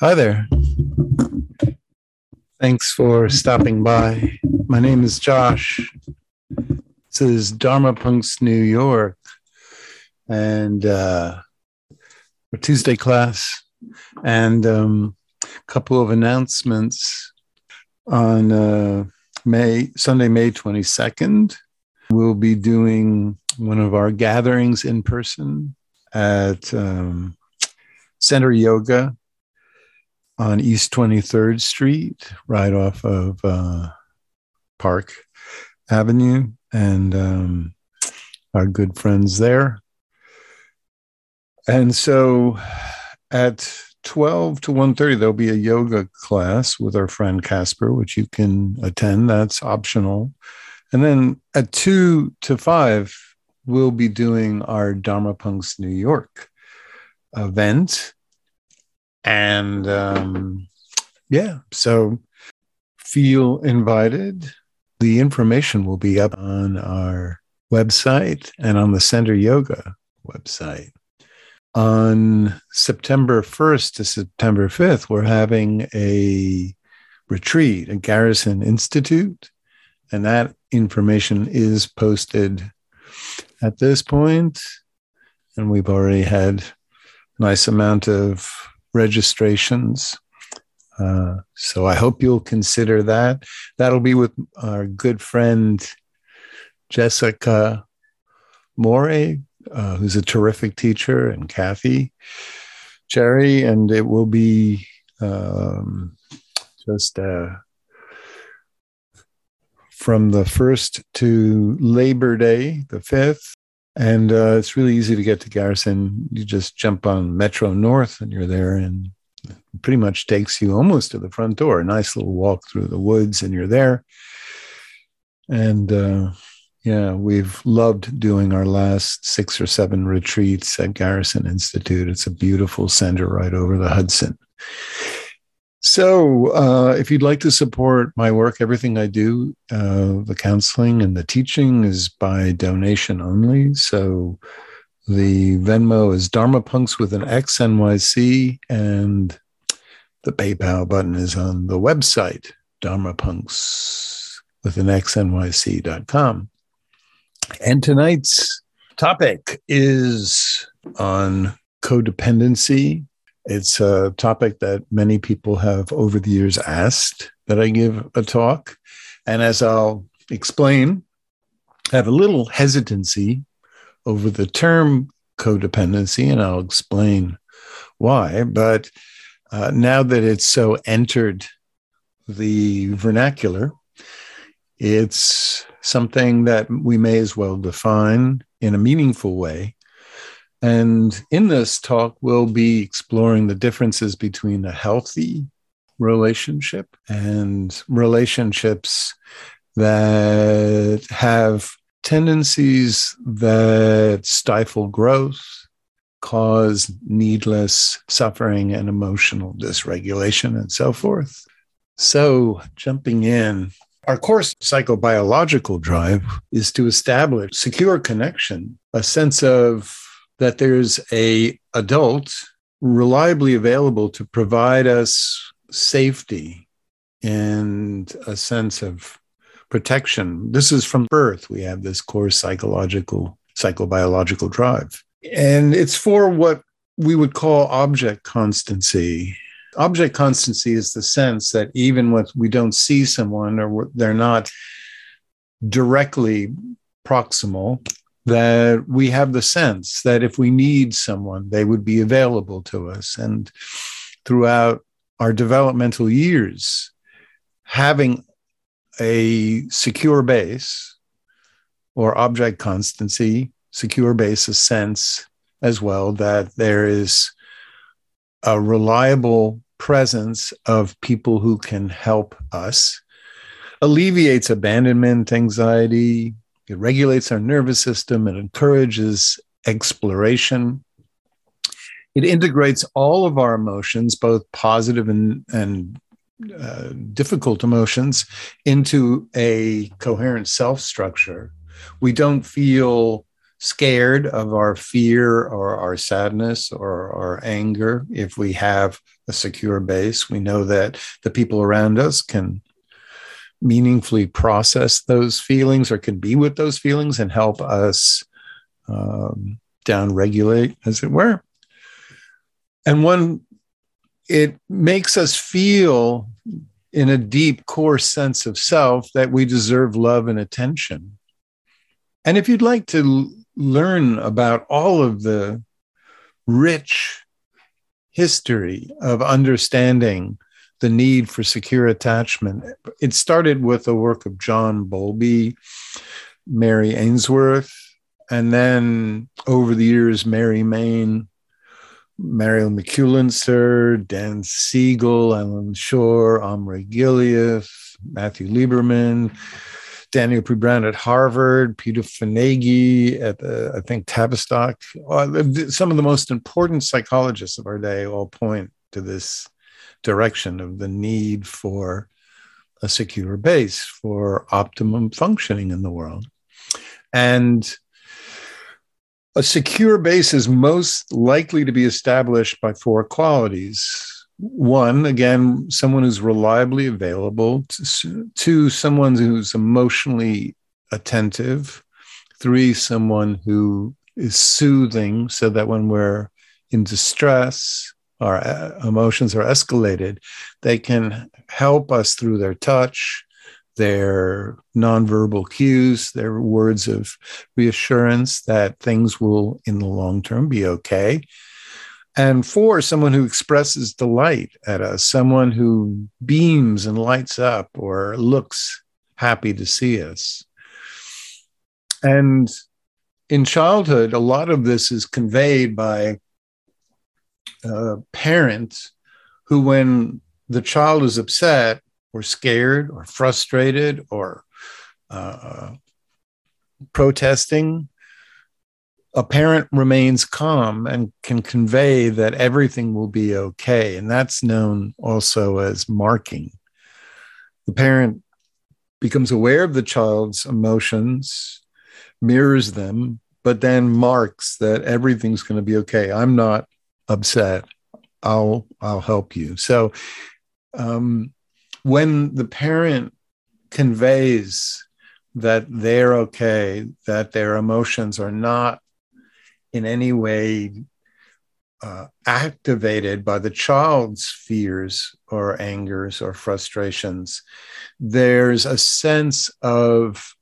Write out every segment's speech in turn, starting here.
Hi there. Thanks for stopping by. My name is Josh. This is Dharma Punks New York and uh, our Tuesday class and um, a couple of announcements on uh, May Sunday, May 22nd. We'll be doing one of our gatherings in person at um, Center Yoga on East 23rd Street, right off of uh, Park Avenue, and um, our good friends there. And so at 12 to 1.30 there'll be a yoga class with our friend casper which you can attend. That's optional. And then at 2 to 5 we'll be doing our dharma punks new york event and um, yeah, so feel invited. The information will be up on our website and on the Center Yoga website. On September 1st to September 5th, we're having a retreat at Garrison Institute, and that information is posted at this point. And we've already had a nice amount of registrations. Uh, so I hope you'll consider that. That'll be with our good friend Jessica Morey, uh, who's a terrific teacher, and Kathy Cherry, and it will be um, just uh, from the first to Labor Day, the fifth, and uh, it's really easy to get to Garrison. You just jump on Metro North and you're there, and pretty much takes you almost to the front door. A nice little walk through the woods, and you're there. And uh, yeah, we've loved doing our last six or seven retreats at Garrison Institute. It's a beautiful center right over the Hudson. So, uh, if you'd like to support my work, everything I do, uh, the counseling and the teaching is by donation only. So, the Venmo is Dharma Punks with an X NYC, and the PayPal button is on the website, Dharma Punks with an X NYC.com. And tonight's topic is on codependency it's a topic that many people have over the years asked that I give a talk. And as I'll explain, I have a little hesitancy over the term codependency, and I'll explain why. But uh, now that it's so entered the vernacular, it's something that we may as well define in a meaningful way and in this talk, we'll be exploring the differences between a healthy relationship and relationships that have tendencies that stifle growth, cause needless suffering and emotional dysregulation, and so forth. So, jumping in, our core psychobiological drive is to establish secure connection, a sense of that there's a adult reliably available to provide us safety and a sense of protection. This is from birth. We have this core psychological, psychobiological drive. And it's for what we would call object constancy. Object constancy is the sense that even when we don't see someone or they're not directly proximal, that we have the sense that if we need someone, they would be available to us. And throughout our developmental years, having a secure base or object constancy, secure base, a sense as well that there is a reliable presence of people who can help us alleviates abandonment anxiety it regulates our nervous system. It encourages exploration. It integrates all of our emotions, both positive and, and uh, difficult emotions, into a coherent self structure. We don't feel scared of our fear or our sadness or our anger. If we have a secure base, we know that the people around us can meaningfully process those feelings or can be with those feelings and help us um, down regulate, as it were. And one, it makes us feel in a deep core sense of self that we deserve love and attention. And if you'd like to learn about all of the rich history of understanding the need for secure attachment, it started with the work of John Bowlby, Mary Ainsworth, and then over the years, Mary Main, Mario Mikulincer, Dan Siegel, Allan Schore, Omri Gillath, Matthew Lieberman, Daniel P. Brown at Harvard, Peter Fonagy at, I think, Tavistock. Uh, some of the most important psychologists of our day all point to this direction of the need for a secure base for optimum functioning in the world. And a secure base is most likely to be established by four qualities one, again, someone who's reliably available, two, someone who's emotionally attentive, three, someone who is soothing so that when we're in distress, our uh, emotions are escalated, they can help us through their touch, their nonverbal cues, their words of reassurance that things will, in the long term, be okay and four, someone who expresses delight at us, someone who beams and lights up or looks happy to see us. And in childhood, a lot of this is conveyed by uh, parents who, when the child is upset or scared or frustrated or uh, protesting, a parent remains calm and can convey that everything will be okay. And that's known also as marking. The parent becomes aware of the child's emotions, mirrors them, but then marks that everything's going to be okay. I'm not upset. I'll I'll help you. So um, when the parent conveys that they're okay, that their emotions are not in any way uh, activated by the child's fears or angers or frustrations, there's a sense of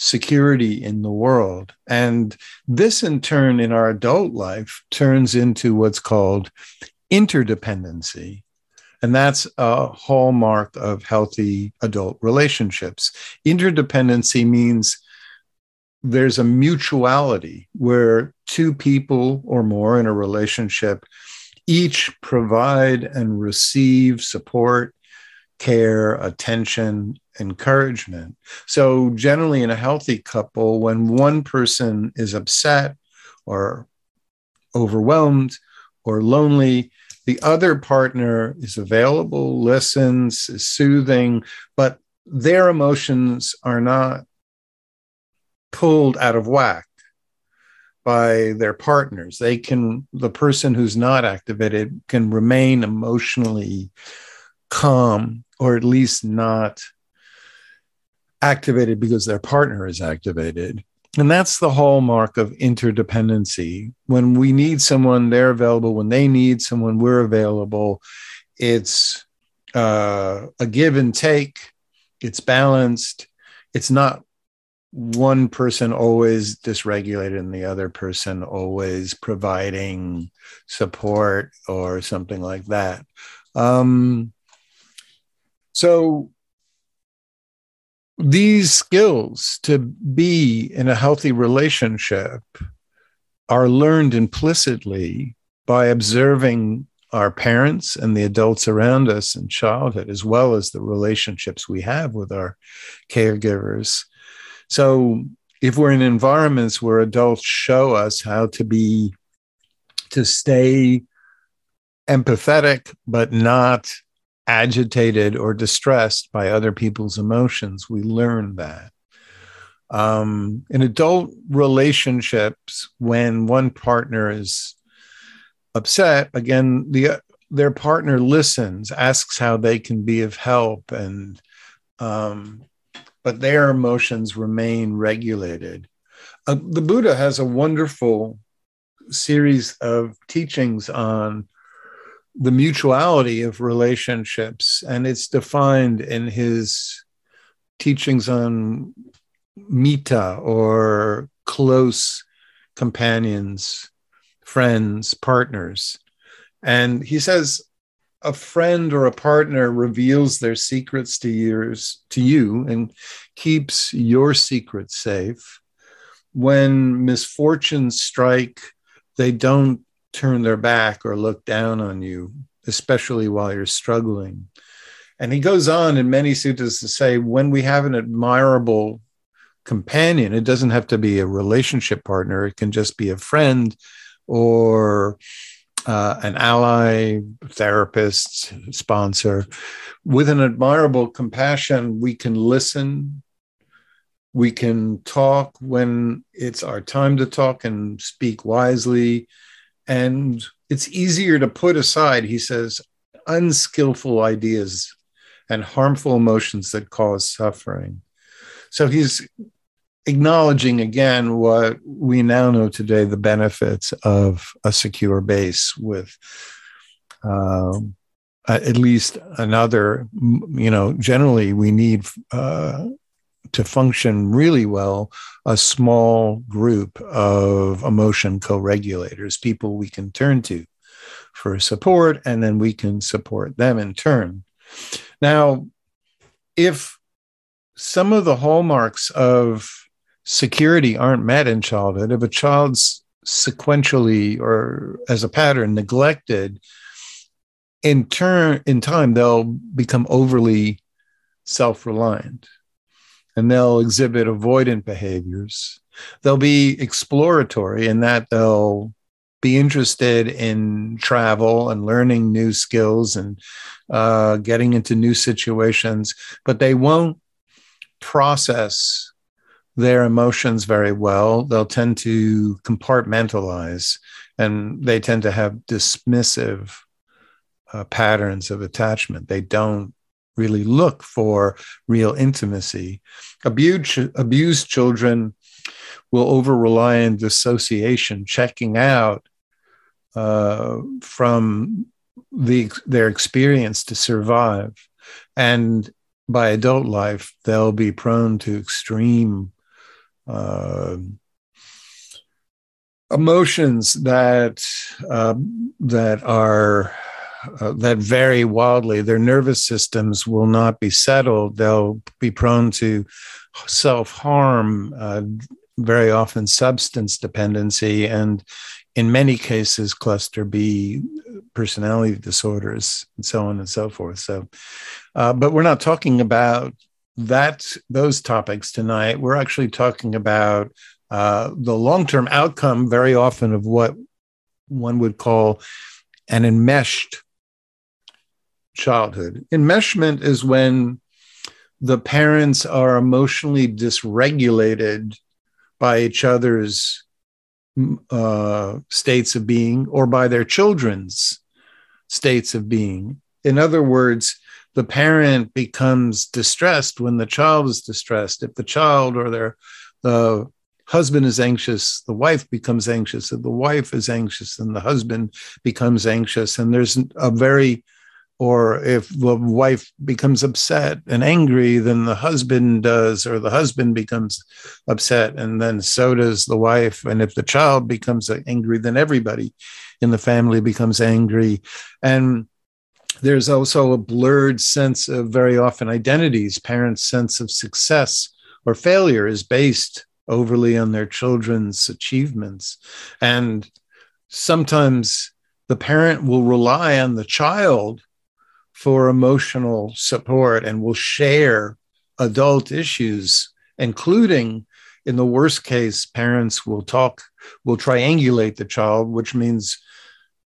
security in the world. And this, in turn, in our adult life, turns into what's called interdependency. And that's a hallmark of healthy adult relationships. Interdependency means there's a mutuality where two people or more in a relationship each provide and receive support, care, attention, encouragement. So, generally, in a healthy couple, when one person is upset or overwhelmed or lonely, the other partner is available, listens, is soothing, but their emotions are not pulled out of whack by their partners. They can, the person who's not activated can remain emotionally calm or at least not activated because their partner is activated. And that's the hallmark of interdependency. When we need someone, they're available. When they need someone, we're available. It's uh, a give and take, it's balanced. It's not one person always dysregulated and the other person always providing support or something like that. Um, so these skills to be in a healthy relationship are learned implicitly by observing our parents and the adults around us in childhood, as well as the relationships we have with our caregivers. So if we're in environments where adults show us how to be, to stay empathetic, but not agitated or distressed by other people's emotions, we learn that. Um, in adult relationships, when one partner is upset, again, the their partner listens, asks how they can be of help, and um, but their emotions remain regulated. Uh, the Buddha has a wonderful series of teachings on the mutuality of relationships, and it's defined in his teachings on mitta or close companions, friends, partners. And he says a friend or a partner reveals their secrets to yours to you and keeps your secrets safe. When misfortunes strike, they don't turn their back or look down on you, especially while you're struggling. And he goes on in many suttas to say when we have an admirable companion, it doesn't have to be a relationship partner, it can just be a friend or uh, an ally, therapist, sponsor. With an admirable compassion, we can listen. We can talk when it's our time to talk and speak wisely. And it's easier to put aside, he says, unskillful ideas and harmful emotions that cause suffering. So he's acknowledging again what we now know today the benefits of a secure base with um, at least another, you know, generally we need uh, to function really well a small group of emotion co regulators, people we can turn to for support, and then we can support them in turn. Now, if some of the hallmarks of security aren't met in childhood, if a child's sequentially or as a pattern neglected, in turn in time they'll become overly self-reliant and they'll exhibit avoidant behaviors. They'll be exploratory in that they'll be interested in travel and learning new skills and uh, getting into new situations, but they won't process their emotions very well. They'll tend to compartmentalize and they tend to have dismissive uh, patterns of attachment. They don't really look for real intimacy. Abused, abused children will over rely on dissociation, checking out uh, from the, their experience to survive. And by adult life, they'll be prone to extreme uh, emotions that uh, that are uh, that vary wildly. Their nervous systems will not be settled. They'll be prone to self harm, uh, very often substance dependency, and in many cases, cluster B personality disorders, and so on and so forth. So, uh, but we're not talking about that those topics tonight. We're actually talking about uh, the long term outcome, very often of what one would call an enmeshed childhood. Enmeshment is when the parents are emotionally dysregulated by each other's uh, states of being or by their children's states of being. In other words, the parent becomes distressed when the child is distressed. If the child or their the husband is anxious, the wife becomes anxious. If the wife is anxious, then the husband becomes anxious. And there's a very or if the wife becomes upset and angry, then the husband does, or the husband becomes upset, and then so does the wife. And if the child becomes angry, then everybody in the family becomes angry. And there's also a blurred sense of very often identities. Parents' sense of success or failure is based overly on their children's achievements. And sometimes the parent will rely on the child for emotional support and will share adult issues, including in the worst case, parents will talk, will triangulate the child, which means,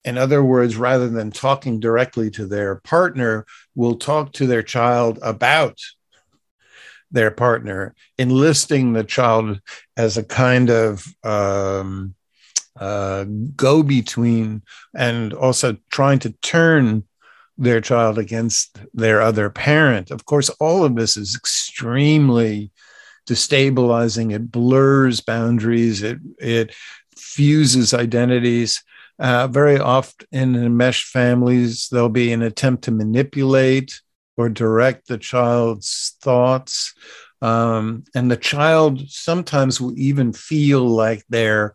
in other words, rather than talking directly to their partner, will talk to their child about their partner, enlisting the child as a kind of um, uh, go between and also trying to turn their child against their other parent. Of course, all of this is extremely destabilizing. It blurs boundaries. It it fuses identities. Uh, very often in enmeshed families, there'll be an attempt to manipulate or direct the child's thoughts. Um, and the child sometimes will even feel like they're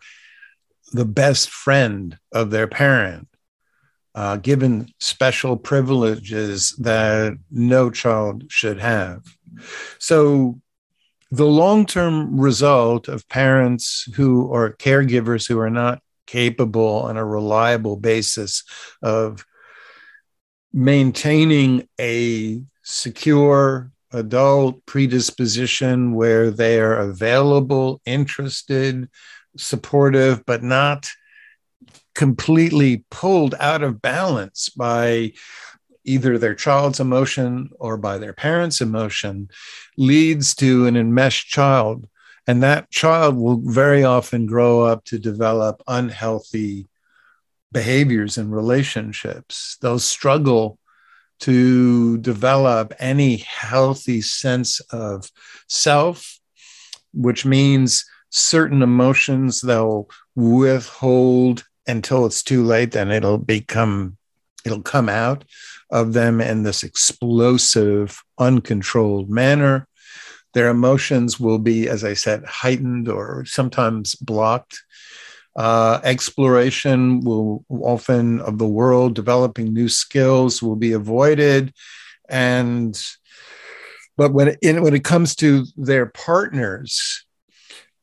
the best friend of their parent, uh, given special privileges that no child should have. So, the long term result of parents who are caregivers who are not capable on a reliable basis of maintaining a secure adult predisposition where they are available, interested, supportive, but not completely pulled out of balance by either their child's emotion or by their parents' emotion leads to an enmeshed child. And that child will very often grow up to develop unhealthy behaviors and relationships. They'll struggle to develop any healthy sense of self, which means certain emotions they'll withhold until it's too late then it'll become it'll come out of them in this explosive uncontrolled manner. Their emotions will be as i said heightened or sometimes blocked. Uh, exploration will often of the world developing new skills will be avoided. And but when it, when it comes to their partners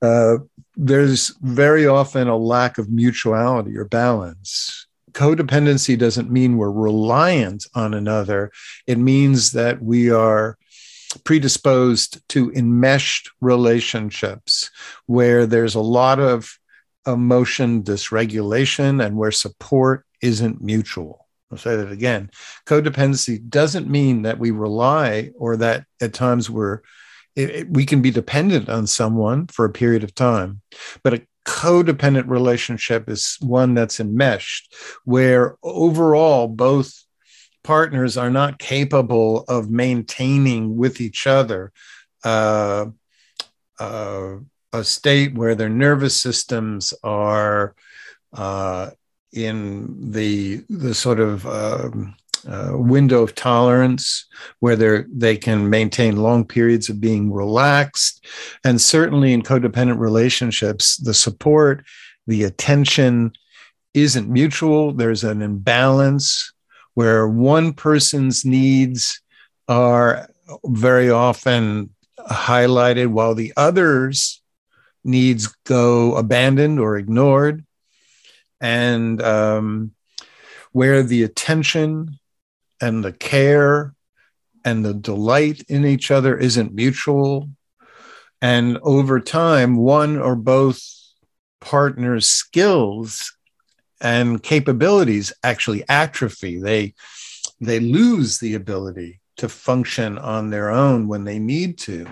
uh, there's very often a lack of mutuality or balance. Codependency doesn't mean we're reliant on another, it means that we are predisposed to enmeshed relationships where there's a lot of emotion dysregulation and where support isn't mutual. I'll say that again. Codependency doesn't mean that we rely or that at times we're it, it, we can be dependent on someone for a period of time, but a codependent relationship is one that's enmeshed, where overall both partners are not capable of maintaining with each other uh, uh, a state where their nervous systems are uh, in the the sort of um, uh, window of tolerance where they they can maintain long periods of being relaxed. And certainly in codependent relationships the support the attention isn't mutual. There's an imbalance where one person's needs are very often highlighted while the others needs go abandoned or ignored. And um, where the attention and the care and the delight in each other isn't mutual. And over time, one or both partners' skills and capabilities actually atrophy. They, they lose the ability to function on their own when they need to.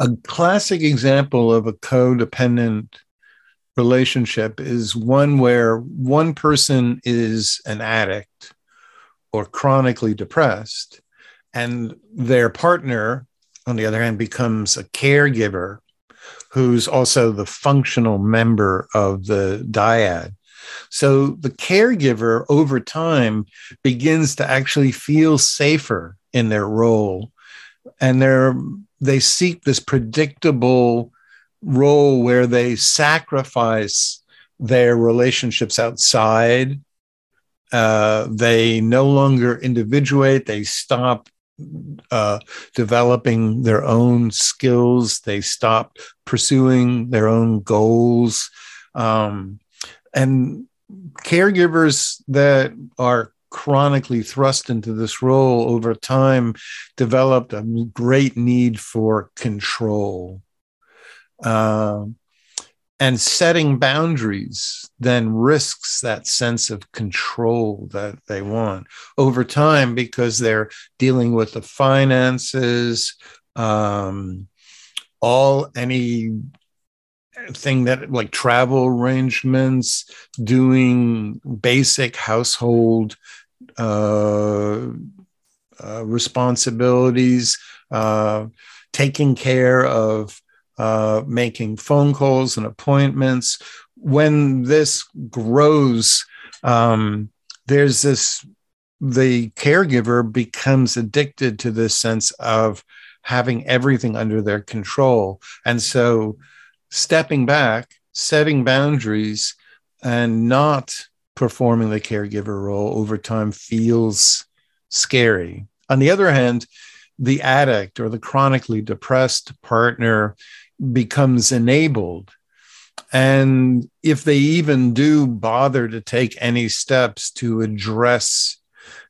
A classic example of a codependent relationship is one where one person is an addict or chronically depressed, and their partner, on the other hand, becomes a caregiver who's also the functional member of the dyad. So the caregiver over time begins to actually feel safer in their role and they're they seek this predictable role where they sacrifice their relationships outside uh, they no longer individuate. They stop uh, developing their own skills. They stop pursuing their own goals. Um, and caregivers that are chronically thrust into this role over time developed a great need for control. Uh, and setting boundaries then risks that sense of control that they want over time because they're dealing with the finances um, all any thing that like travel arrangements doing basic household uh, uh, responsibilities uh, taking care of uh, making phone calls and appointments. When this grows, um, there's this, the caregiver becomes addicted to this sense of having everything under their control. And so stepping back, setting boundaries, and not performing the caregiver role over time feels scary. On the other hand, the addict or the chronically depressed partner becomes enabled. And if they even do bother to take any steps to address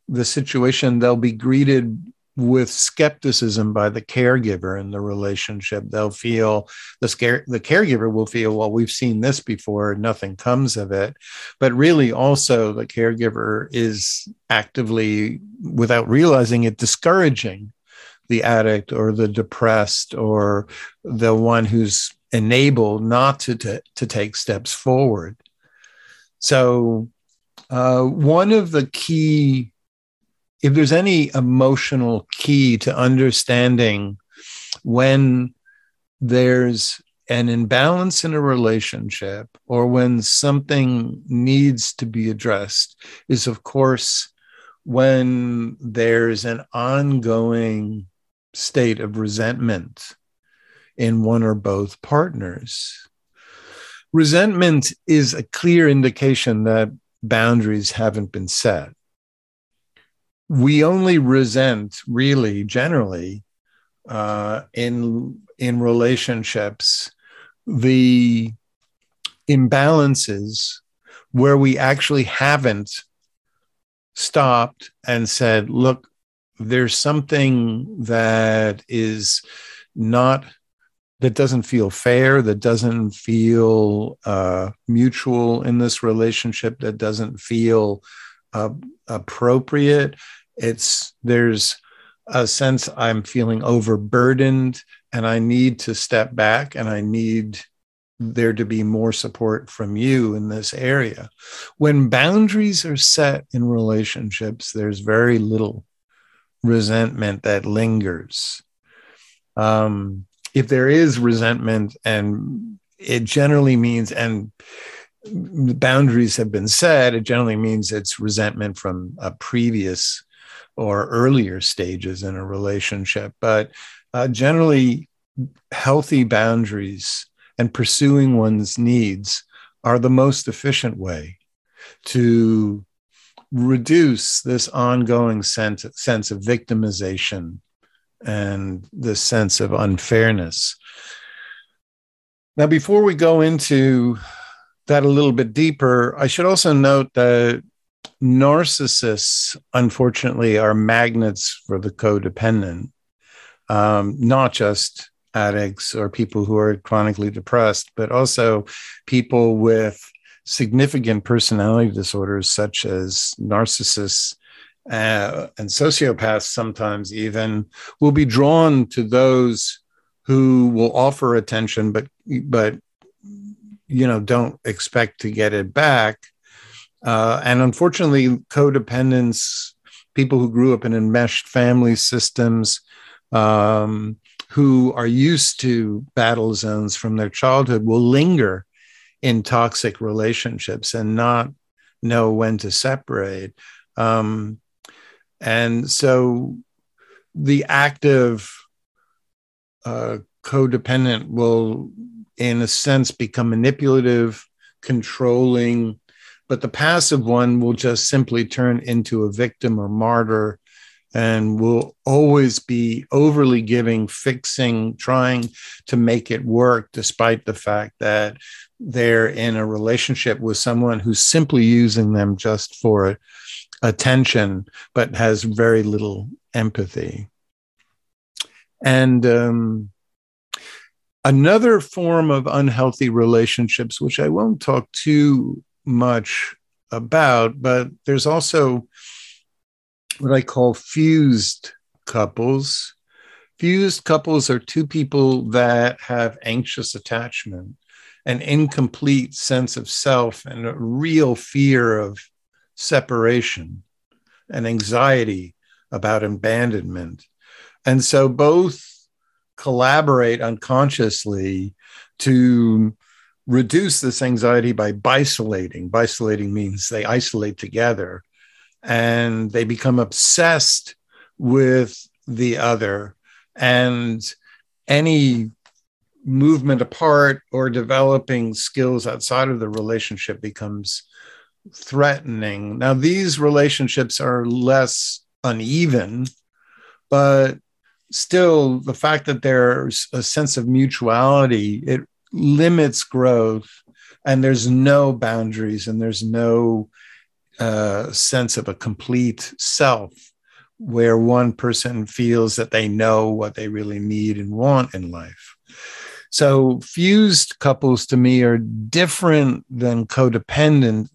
the situation, they'll be greeted with skepticism by the caregiver in the relationship. They'll feel the scare the caregiver will feel, well, we've seen this before, nothing comes of it. But really also the caregiver is actively, without realizing it, discouraging the addict or the depressed or the one who's enabled not to, to, to take steps forward. So, uh, one of the key, if there's any emotional key to understanding when there's an imbalance in a relationship or when something needs to be addressed, is of course when there's an ongoing state of resentment in one or both partners. Resentment is a clear indication that boundaries haven't been set. We only resent, really, generally, uh, in in relationships, the imbalances where we actually haven't stopped and said, "Look, there's something that is not that doesn't feel fair that doesn't feel uh, mutual in this relationship that doesn't feel uh, appropriate. It's there's a sense i'm feeling overburdened and i need to step back and i need there to be more support from you in this area. When boundaries are set in relationships there's very little resentment that lingers. Um, if there is resentment, and it generally means, and boundaries have been set, it generally means it's resentment from a previous or earlier stages in a relationship. But uh, generally, healthy boundaries and pursuing one's needs are the most efficient way to reduce this ongoing sense, sense of victimization and this sense of unfairness. Now, before we go into that a little bit deeper, I should also note that narcissists, unfortunately, are magnets for the codependent, um, not just addicts or people who are chronically depressed, but also people with significant personality disorders such as narcissists uh, and sociopaths sometimes even will be drawn to those who will offer attention but but you know don't expect to get it back. Uh, and unfortunately codependents people who grew up in enmeshed family systems um, who are used to battle zones from their childhood will linger in toxic relationships and not know when to separate. Um, and so the active uh, codependent will, in a sense, become manipulative, controlling, but the passive one will just simply turn into a victim or martyr and will always be overly giving, fixing, trying to make it work, despite the fact that they're in a relationship with someone who's simply using them just for attention, but has very little empathy. And um, Another form of unhealthy relationships, which I won't talk too much about, but there's also what I call fused couples. Fused couples are two people that have anxious attachment, an incomplete sense of self, and a real fear of separation and anxiety about abandonment. And so both collaborate unconsciously to reduce this anxiety by bisolating. Bisolating means they isolate together and they become obsessed with the other. And any movement apart or developing skills outside of the relationship becomes threatening. Now, these relationships are less uneven, but still, the fact that there's a sense of mutuality, it limits growth and there's no boundaries and there's no sense of a complete self where one person feels that they know what they really need and want in life. So, fused couples to me are different than codependent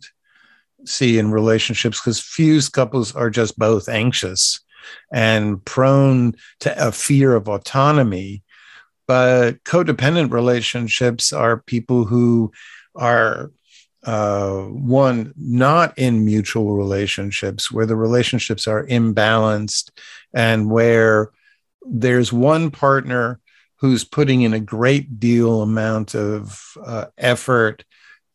see in relationships because fused couples are just both anxious and prone to a fear of autonomy. But codependent relationships are people who are uh, one not in mutual relationships where the relationships are imbalanced and where there's one partner who's putting in a great deal amount of uh, effort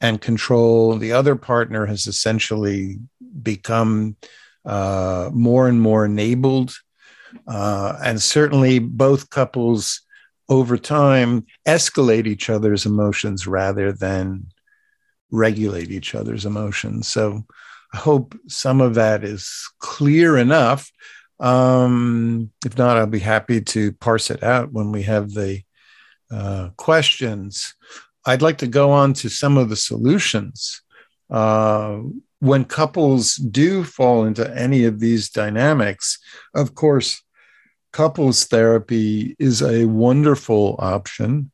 and control the other partner has essentially become uh, more and more enabled. Uh, and certainly both couples over time escalate each other's emotions rather than regulate each other's emotions. So I hope some of that is clear enough. Um, if not, I'll be happy to parse it out when we have the uh, questions. I'd like to go on to some of the solutions. Uh, when couples do fall into any of these dynamics, of course, couples therapy is a wonderful option.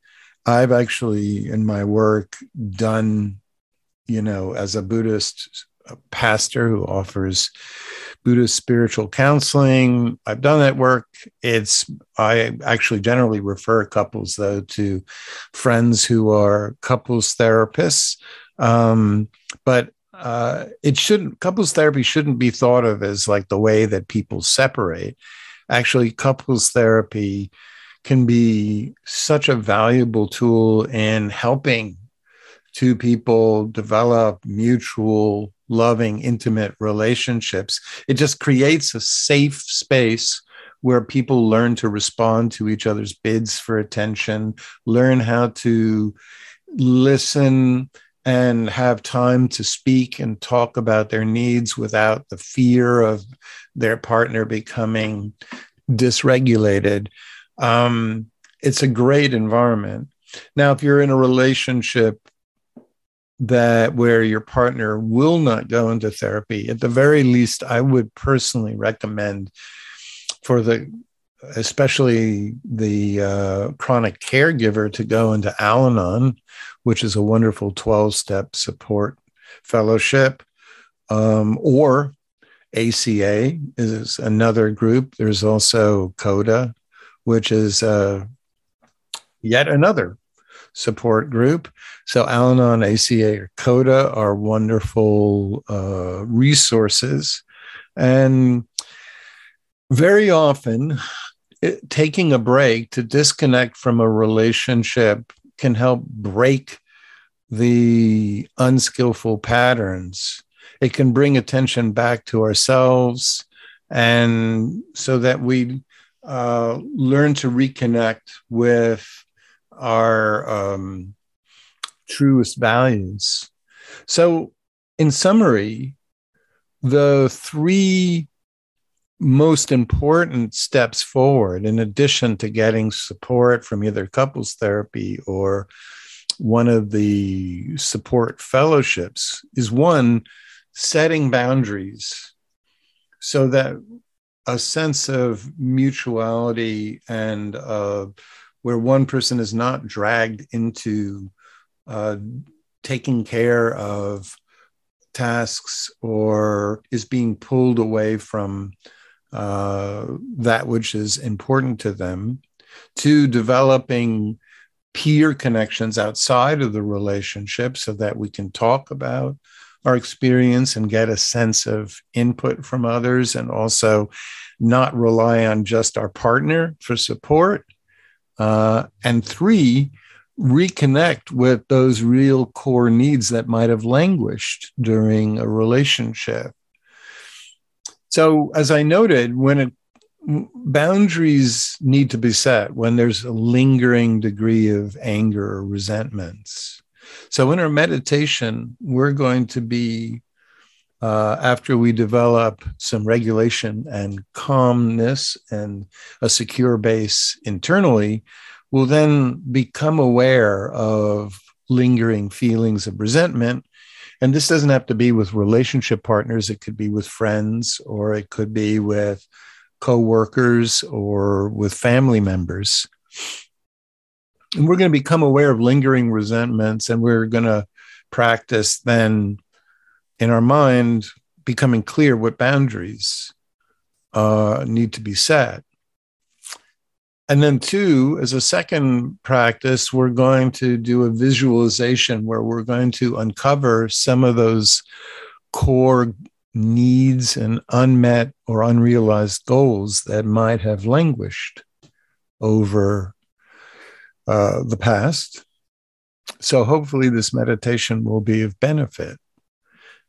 I've actually, in my work, done, you know, as a Buddhist pastor who offers Buddhist spiritual counseling. I've done that work. It's, I actually generally refer couples, though, to friends who are couples therapists. Um, but uh, it shouldn't couples therapy shouldn't be thought of as like the way that people separate actually couples therapy can be such a valuable tool in helping two people develop mutual loving intimate relationships it just creates a safe space where people learn to respond to each other's bids for attention learn how to listen and have time to speak and talk about their needs without the fear of their partner becoming dysregulated. Um, it's a great environment. Now, if you're in a relationship that where your partner will not go into therapy, at the very least, I would personally recommend for the especially the uh, chronic caregiver to go into Al Anon, which is a wonderful 12 step support fellowship, um, or ACA is another group. There's also CODA, which is uh, yet another support group. So Al Anon, ACA, or CODA are wonderful uh, resources. And very often, it, taking a break to disconnect from a relationship can help break the unskillful patterns. It can bring attention back to ourselves, and so that we uh, learn to reconnect with our um, truest values. So, in summary, the three most important steps forward, in addition to getting support from either couples therapy or one of the support fellowships, is one, setting boundaries so that a sense of mutuality and uh, where one person is not dragged into uh, taking care of tasks or is being pulled away from uh, that which is important to them, to developing peer connections outside of the relationship so that we can talk about our experience and get a sense of input from others and also not rely on just our partner for support. Uh, and three, reconnect with those real core needs that might have languished during a relationship. So, as I noted, when it boundaries need to be set when there's a lingering degree of anger or resentments. So, in our meditation, we're going to be, uh, after we develop some regulation and calmness and a secure base internally, we'll then become aware of lingering feelings of resentment. And this doesn't have to be with relationship partners, it could be with friends or it could be with coworkers or with family members. And we're going to become aware of lingering resentments and we're going to practice then in our mind becoming clear what boundaries uh, need to be set. And then, two, as a second practice, we're going to do a visualization where we're going to uncover some of those core needs and unmet or unrealized goals that might have languished over uh, the past. So, hopefully, this meditation will be of benefit.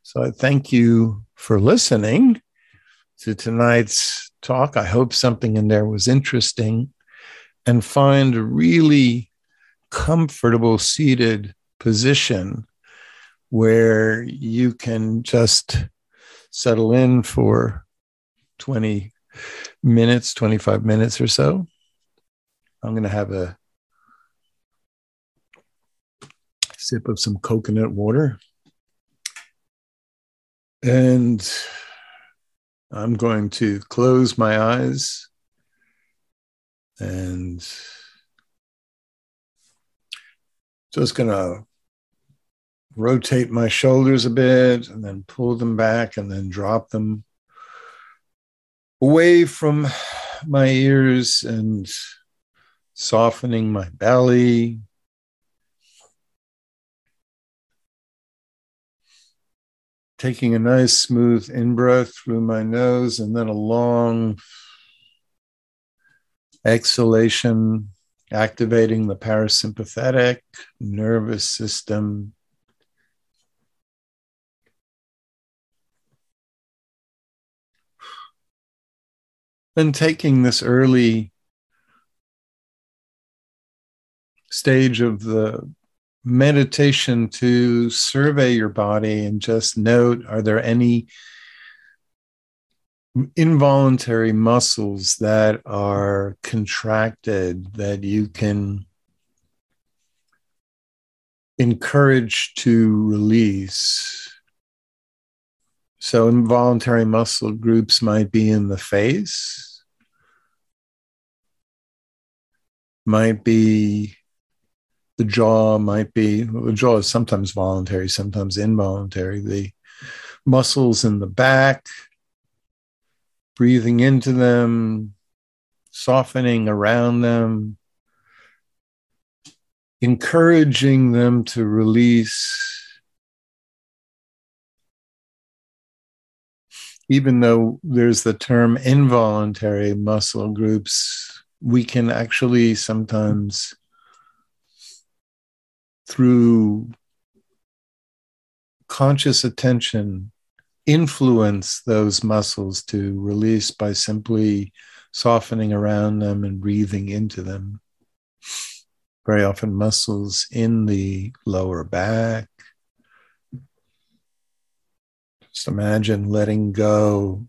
So, I thank you for listening to tonight's talk. I hope something in there was interesting and find a really comfortable seated position where you can just settle in for 20 minutes, 25 minutes or so. I'm going to have a sip of some coconut water. And I'm going to close my eyes and just going to rotate my shoulders a bit and then pull them back and then drop them away from my ears and softening my belly. Taking a nice smooth in breath through my nose and then a long exhalation, activating the parasympathetic nervous system. Then taking this early stage of the meditation to survey your body and just note are there any involuntary muscles that are contracted that you can encourage to release? So, involuntary muscle groups might be in the face, might be the jaw, might be the jaw is sometimes voluntary, sometimes involuntary. The muscles in the back, breathing into them, softening around them, encouraging them to release even though there's the term involuntary muscle groups, we can actually sometimes, through conscious attention, influence those muscles to release by simply softening around them and breathing into them. Very often, muscles in the lower back, just imagine letting go.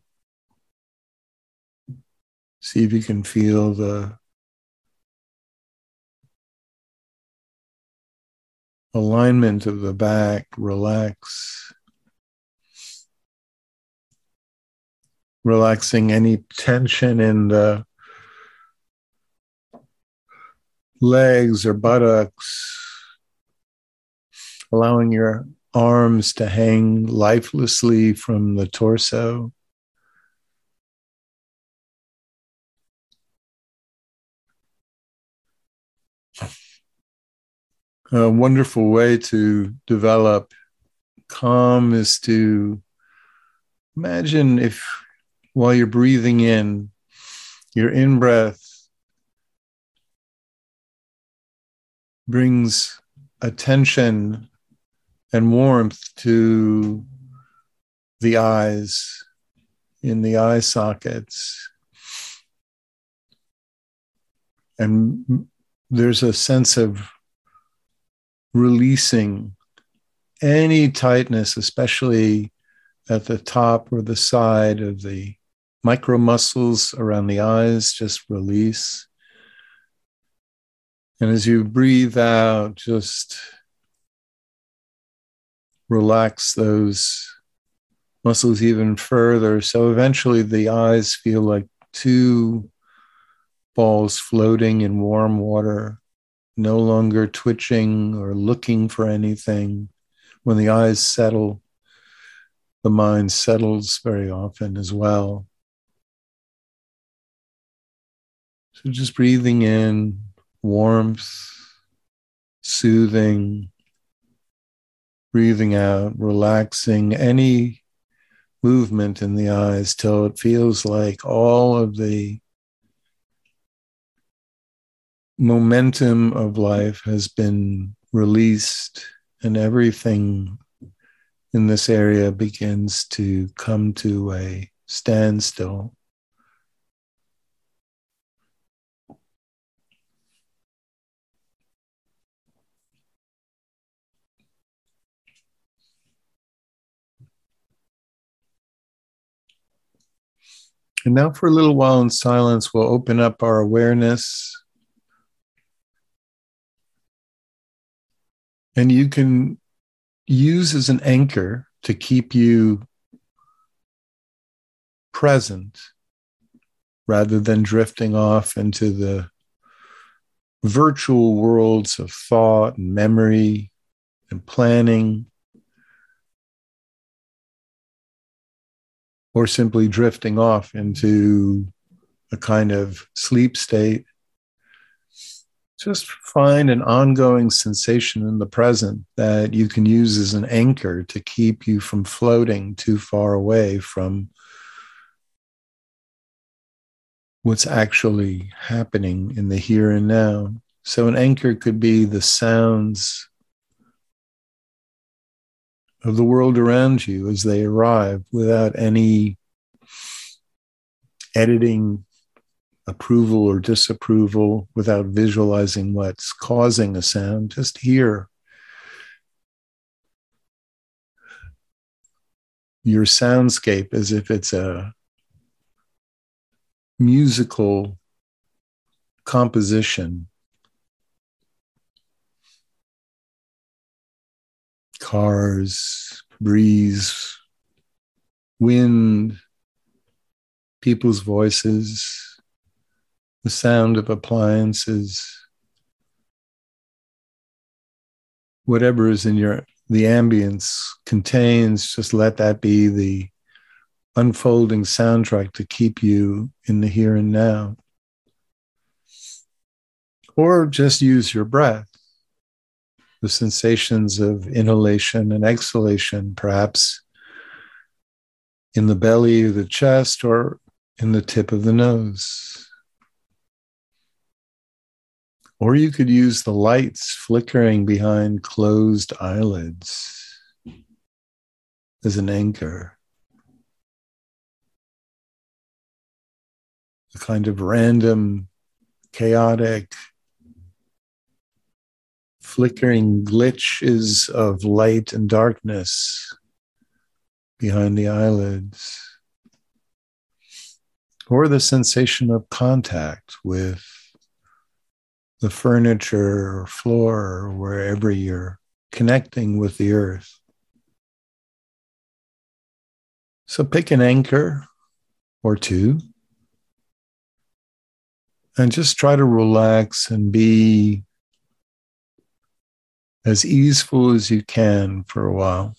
See if you can feel the alignment of the back relax. Relaxing any tension in the legs or buttocks, allowing your arms to hang lifelessly from the torso. A wonderful way to develop calm is to imagine if while you're breathing in, your in breath brings attention and warmth to the eyes in the eye sockets. And there's a sense of releasing any tightness, especially at the top or the side of the micro muscles around the eyes, just release. And as you breathe out, just relax those muscles even further. So eventually the eyes feel like two balls floating in warm water, no longer twitching or looking for anything. When the eyes settle, the mind settles very often as well. So just breathing in warmth, soothing, breathing out, relaxing any movement in the eyes till it feels like all of the momentum of life has been released and everything in this area begins to come to a standstill. And now, for a little while in silence, we'll open up our awareness. And you can use as an anchor to keep you present rather than drifting off into the virtual worlds of thought and memory and planning. or simply drifting off into a kind of sleep state. Just find an ongoing sensation in the present that you can use as an anchor to keep you from floating too far away from what's actually happening in the here and now. So, an anchor could be the sounds of the world around you as they arrive without any editing, approval or disapproval, without visualizing what's causing a sound. Just hear your soundscape as if it's a musical composition cars, breeze, wind, people's voices, the sound of appliances, whatever is in your the ambience contains, just let that be the unfolding soundtrack to keep you in the here and now. Or just use your breath the sensations of inhalation and exhalation, perhaps in the belly the chest or in the tip of the nose. Or you could use the lights flickering behind closed eyelids as an anchor. A kind of random, chaotic, flickering glitches of light and darkness behind the eyelids, or the sensation of contact with the furniture or floor or wherever you're connecting with the earth. So pick an anchor or two and just try to relax and be as easeful as you can for a while.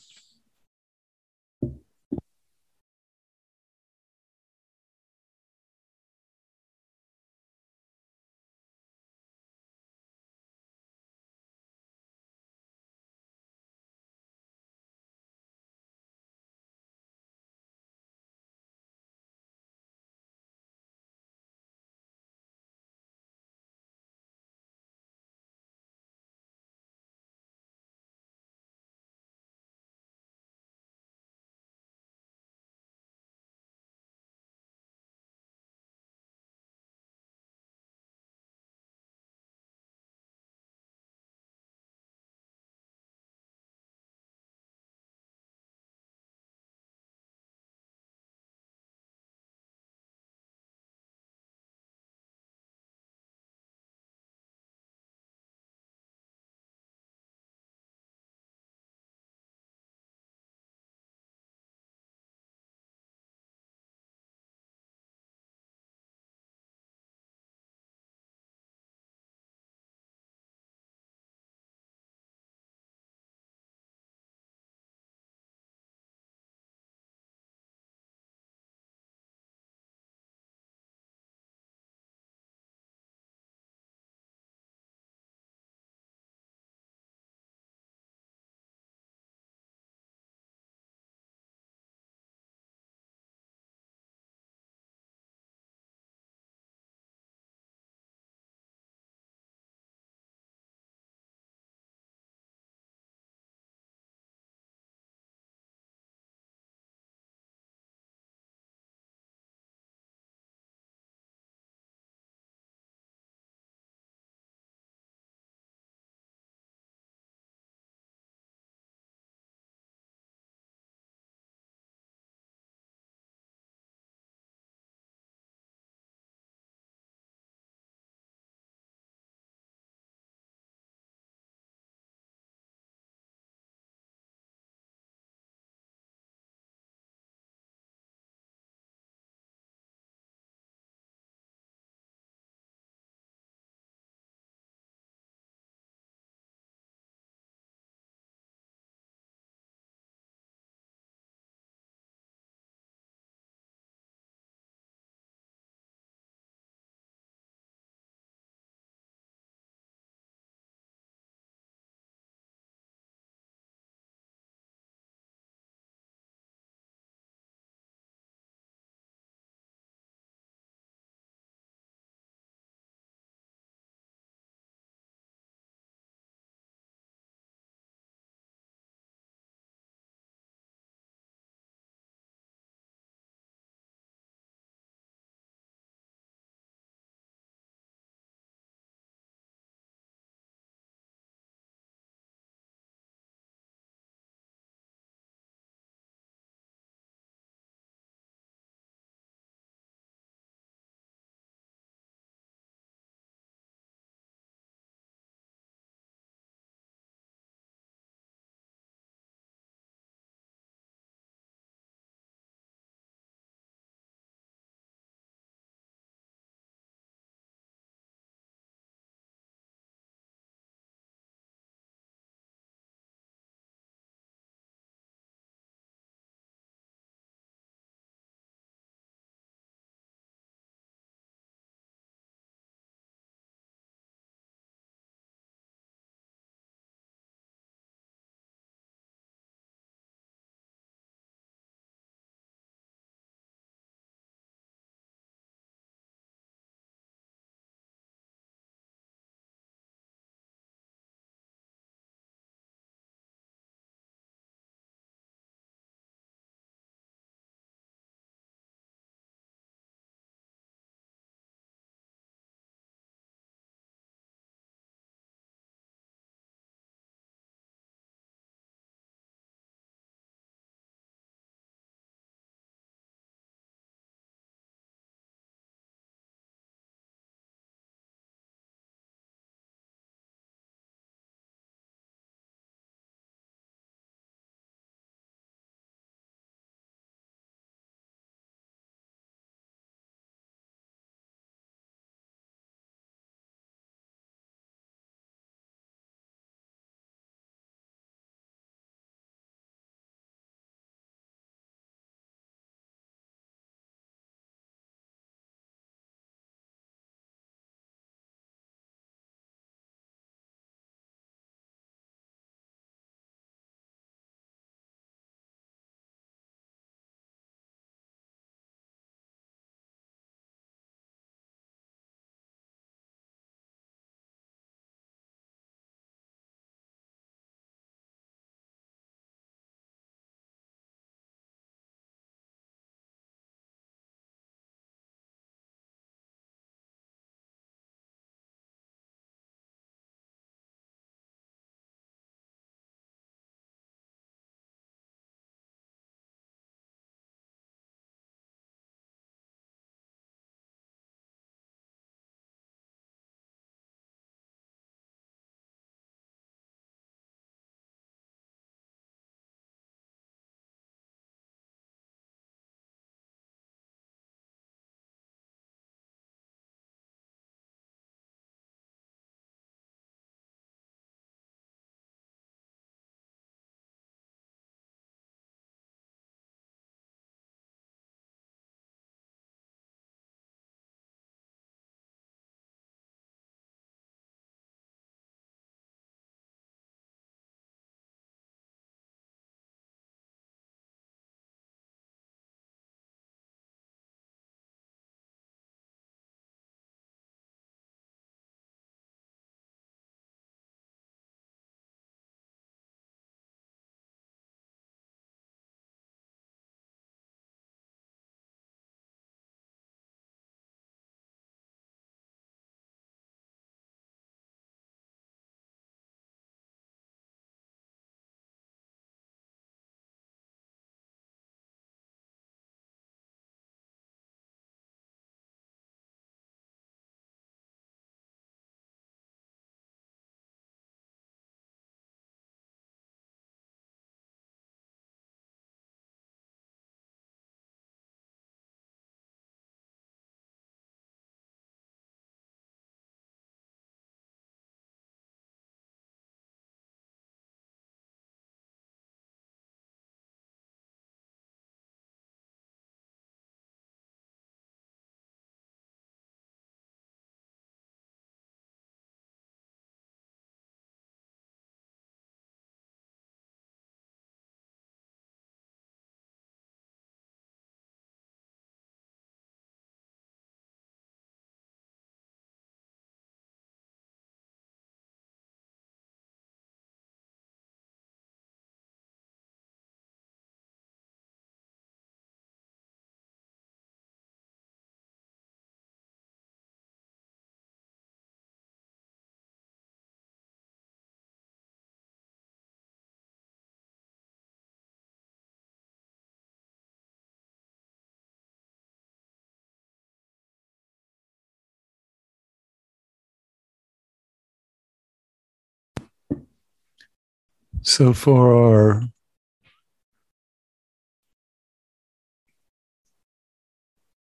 So, for our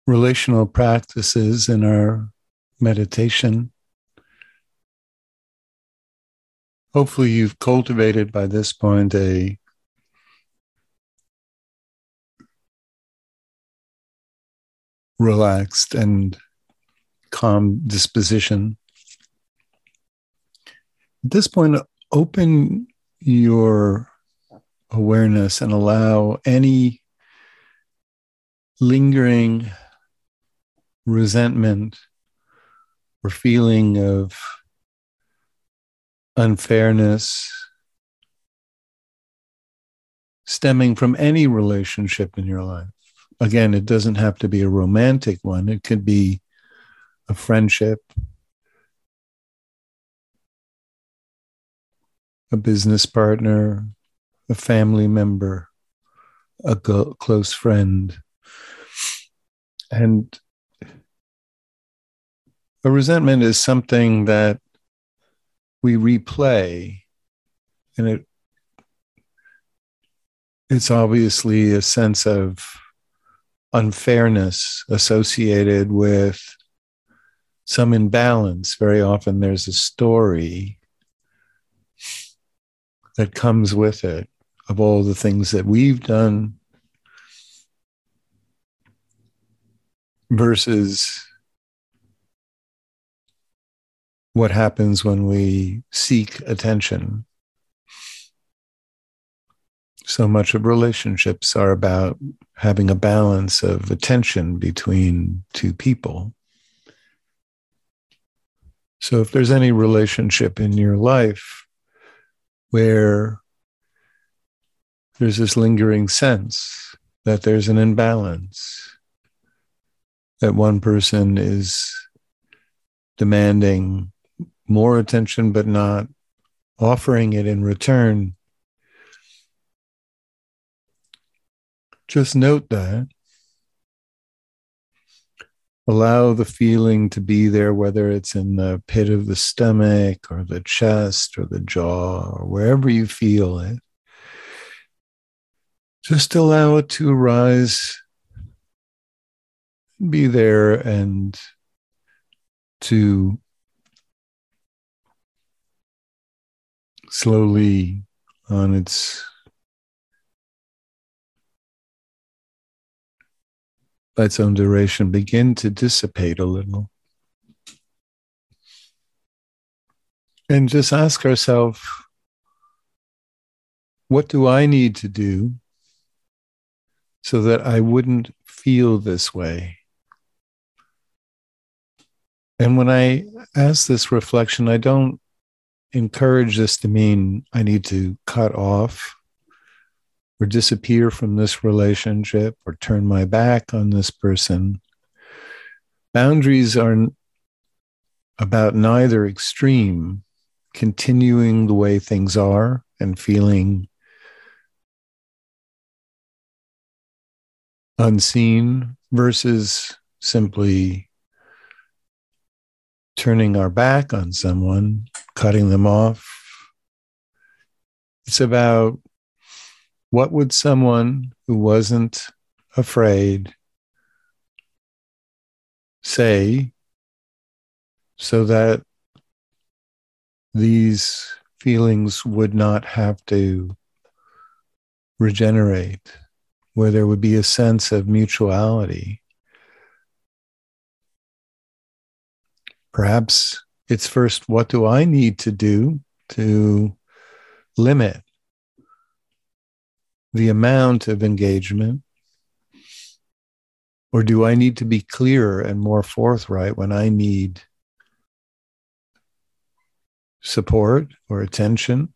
relational practices in our meditation, hopefully you've cultivated by this point a relaxed and calm disposition. At this point, open your awareness and allow any lingering resentment or feeling of unfairness stemming from any relationship in your life. Again, it doesn't have to be a romantic one, it could be a friendship, a business partner, a family member, a go- close friend. And a resentment is something that we replay and it it's obviously a sense of unfairness associated with some imbalance very often there's a story that comes with it of all the things that we've done versus what happens when we seek attention. So much of relationships are about having a balance of attention between two people. So, if there's any relationship in your life where there's this lingering sense that there's an imbalance, that one person is demanding more attention, but not offering it in return. Just note that. Allow the feeling to be there, whether it's in the pit of the stomach or the chest or the jaw or wherever you feel it. Just allow it to arise, be there, and to slowly on its its own duration begin to dissipate a little. And just ask ourselves, what do I need to do so that I wouldn't feel this way? And when I ask this reflection, I don't encourage this to mean I need to cut off or disappear from this relationship or turn my back on this person. Boundaries are about neither extreme, continuing the way things are and feeling unseen versus simply turning our back on someone, cutting them off. It's about what would someone who wasn't afraid say so that these feelings would not have to regenerate, where there would be a sense of mutuality. Perhaps it's first what do I need to do to limit the amount of engagement? Or do I need to be clearer and more forthright when I need support or attention?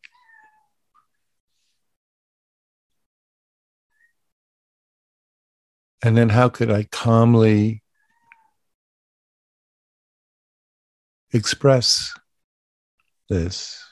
And then how could I calmly express this.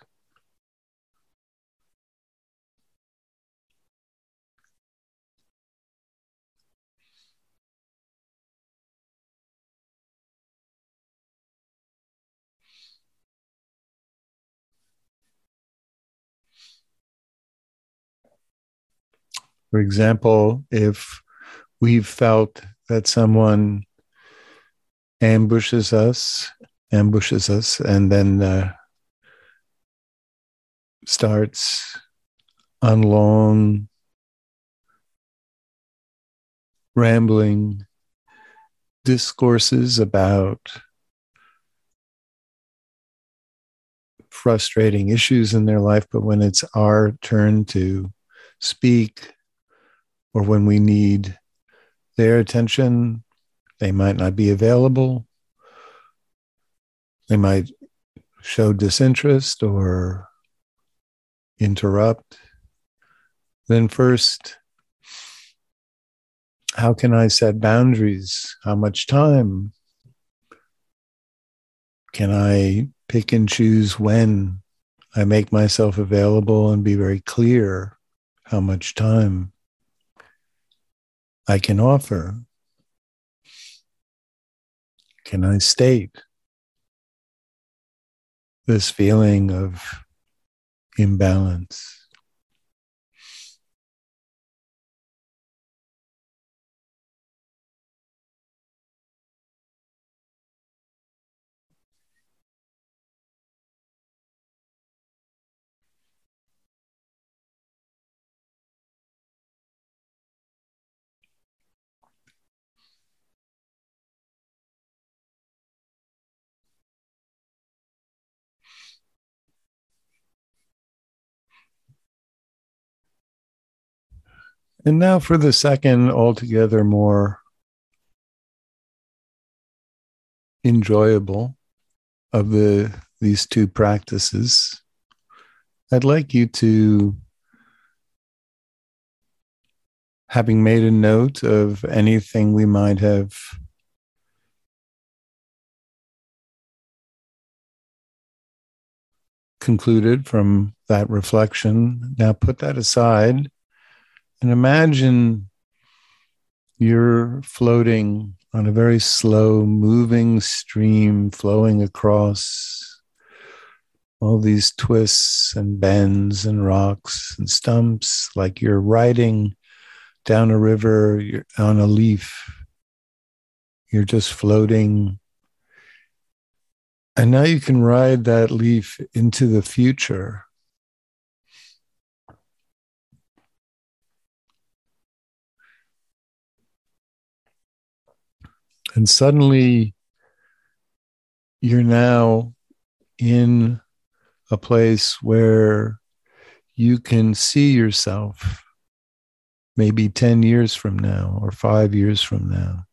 For example, if we've felt that someone ambushes us, ambushes us, and then uh, starts on long, rambling discourses about frustrating issues in their life, but when it's our turn to speak or when we need their attention, they might not be available. They might show disinterest or interrupt. Then, first, how can I set boundaries? How much time? Can I pick and choose when I make myself available and be very clear how much time I can offer? Can I state this feeling of imbalance? And now for the second, altogether more enjoyable of the these two practices, I'd like you to, having made a note of anything we might have concluded from that reflection, now put that aside and imagine you're floating on a very slow moving stream flowing across all these twists and bends and rocks and stumps, like you're riding down a river you're on a leaf. You're just floating. And now you can ride that leaf into the future And suddenly you're now in a place where you can see yourself maybe 10 years from now or five years from now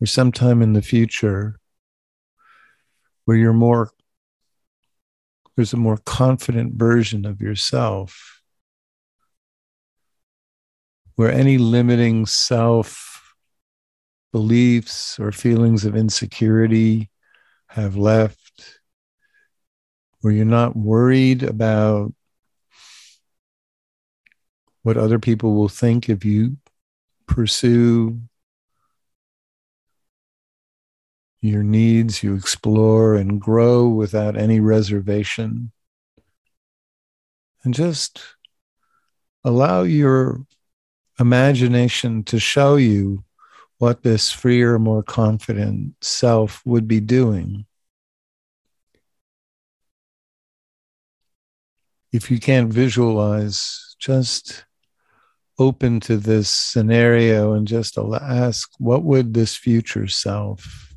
or sometime in the future where you're more there's a more confident version of yourself where any limiting self beliefs or feelings of insecurity have left, where you're not worried about what other people will think if you pursue your needs, you explore and grow without any reservation. And just allow your imagination to show you what this freer, more confident self would be doing. If you can't visualize, just open to this scenario and just ask what would this future self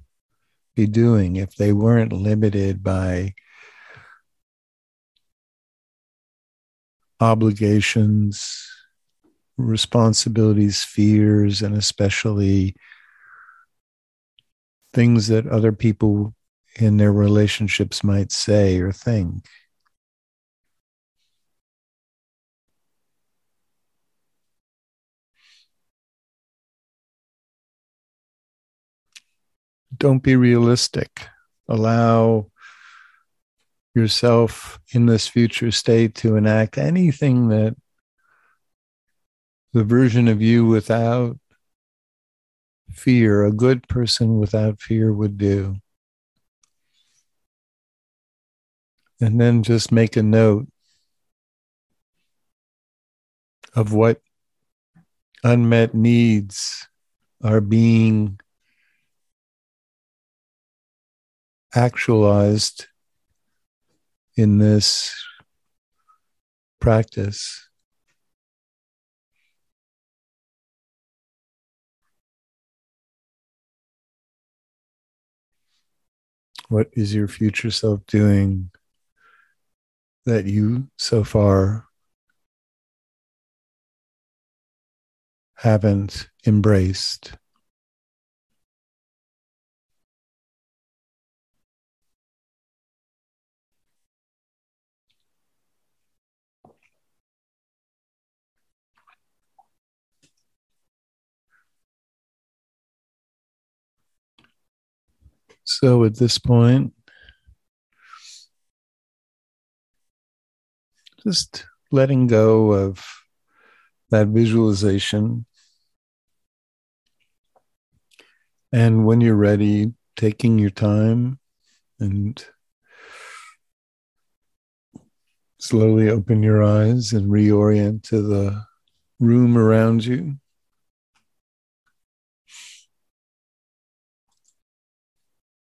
be doing if they weren't limited by obligations responsibilities, fears, and especially things that other people in their relationships might say or think. Don't be realistic. Allow yourself in this future state to enact anything that the version of you without fear, a good person without fear would do. And then just make a note of what unmet needs are being actualized in this practice. What is your future self doing that you so far haven't embraced? So at this point, just letting go of that visualization. And when you're ready, taking your time and slowly open your eyes and reorient to the room around you.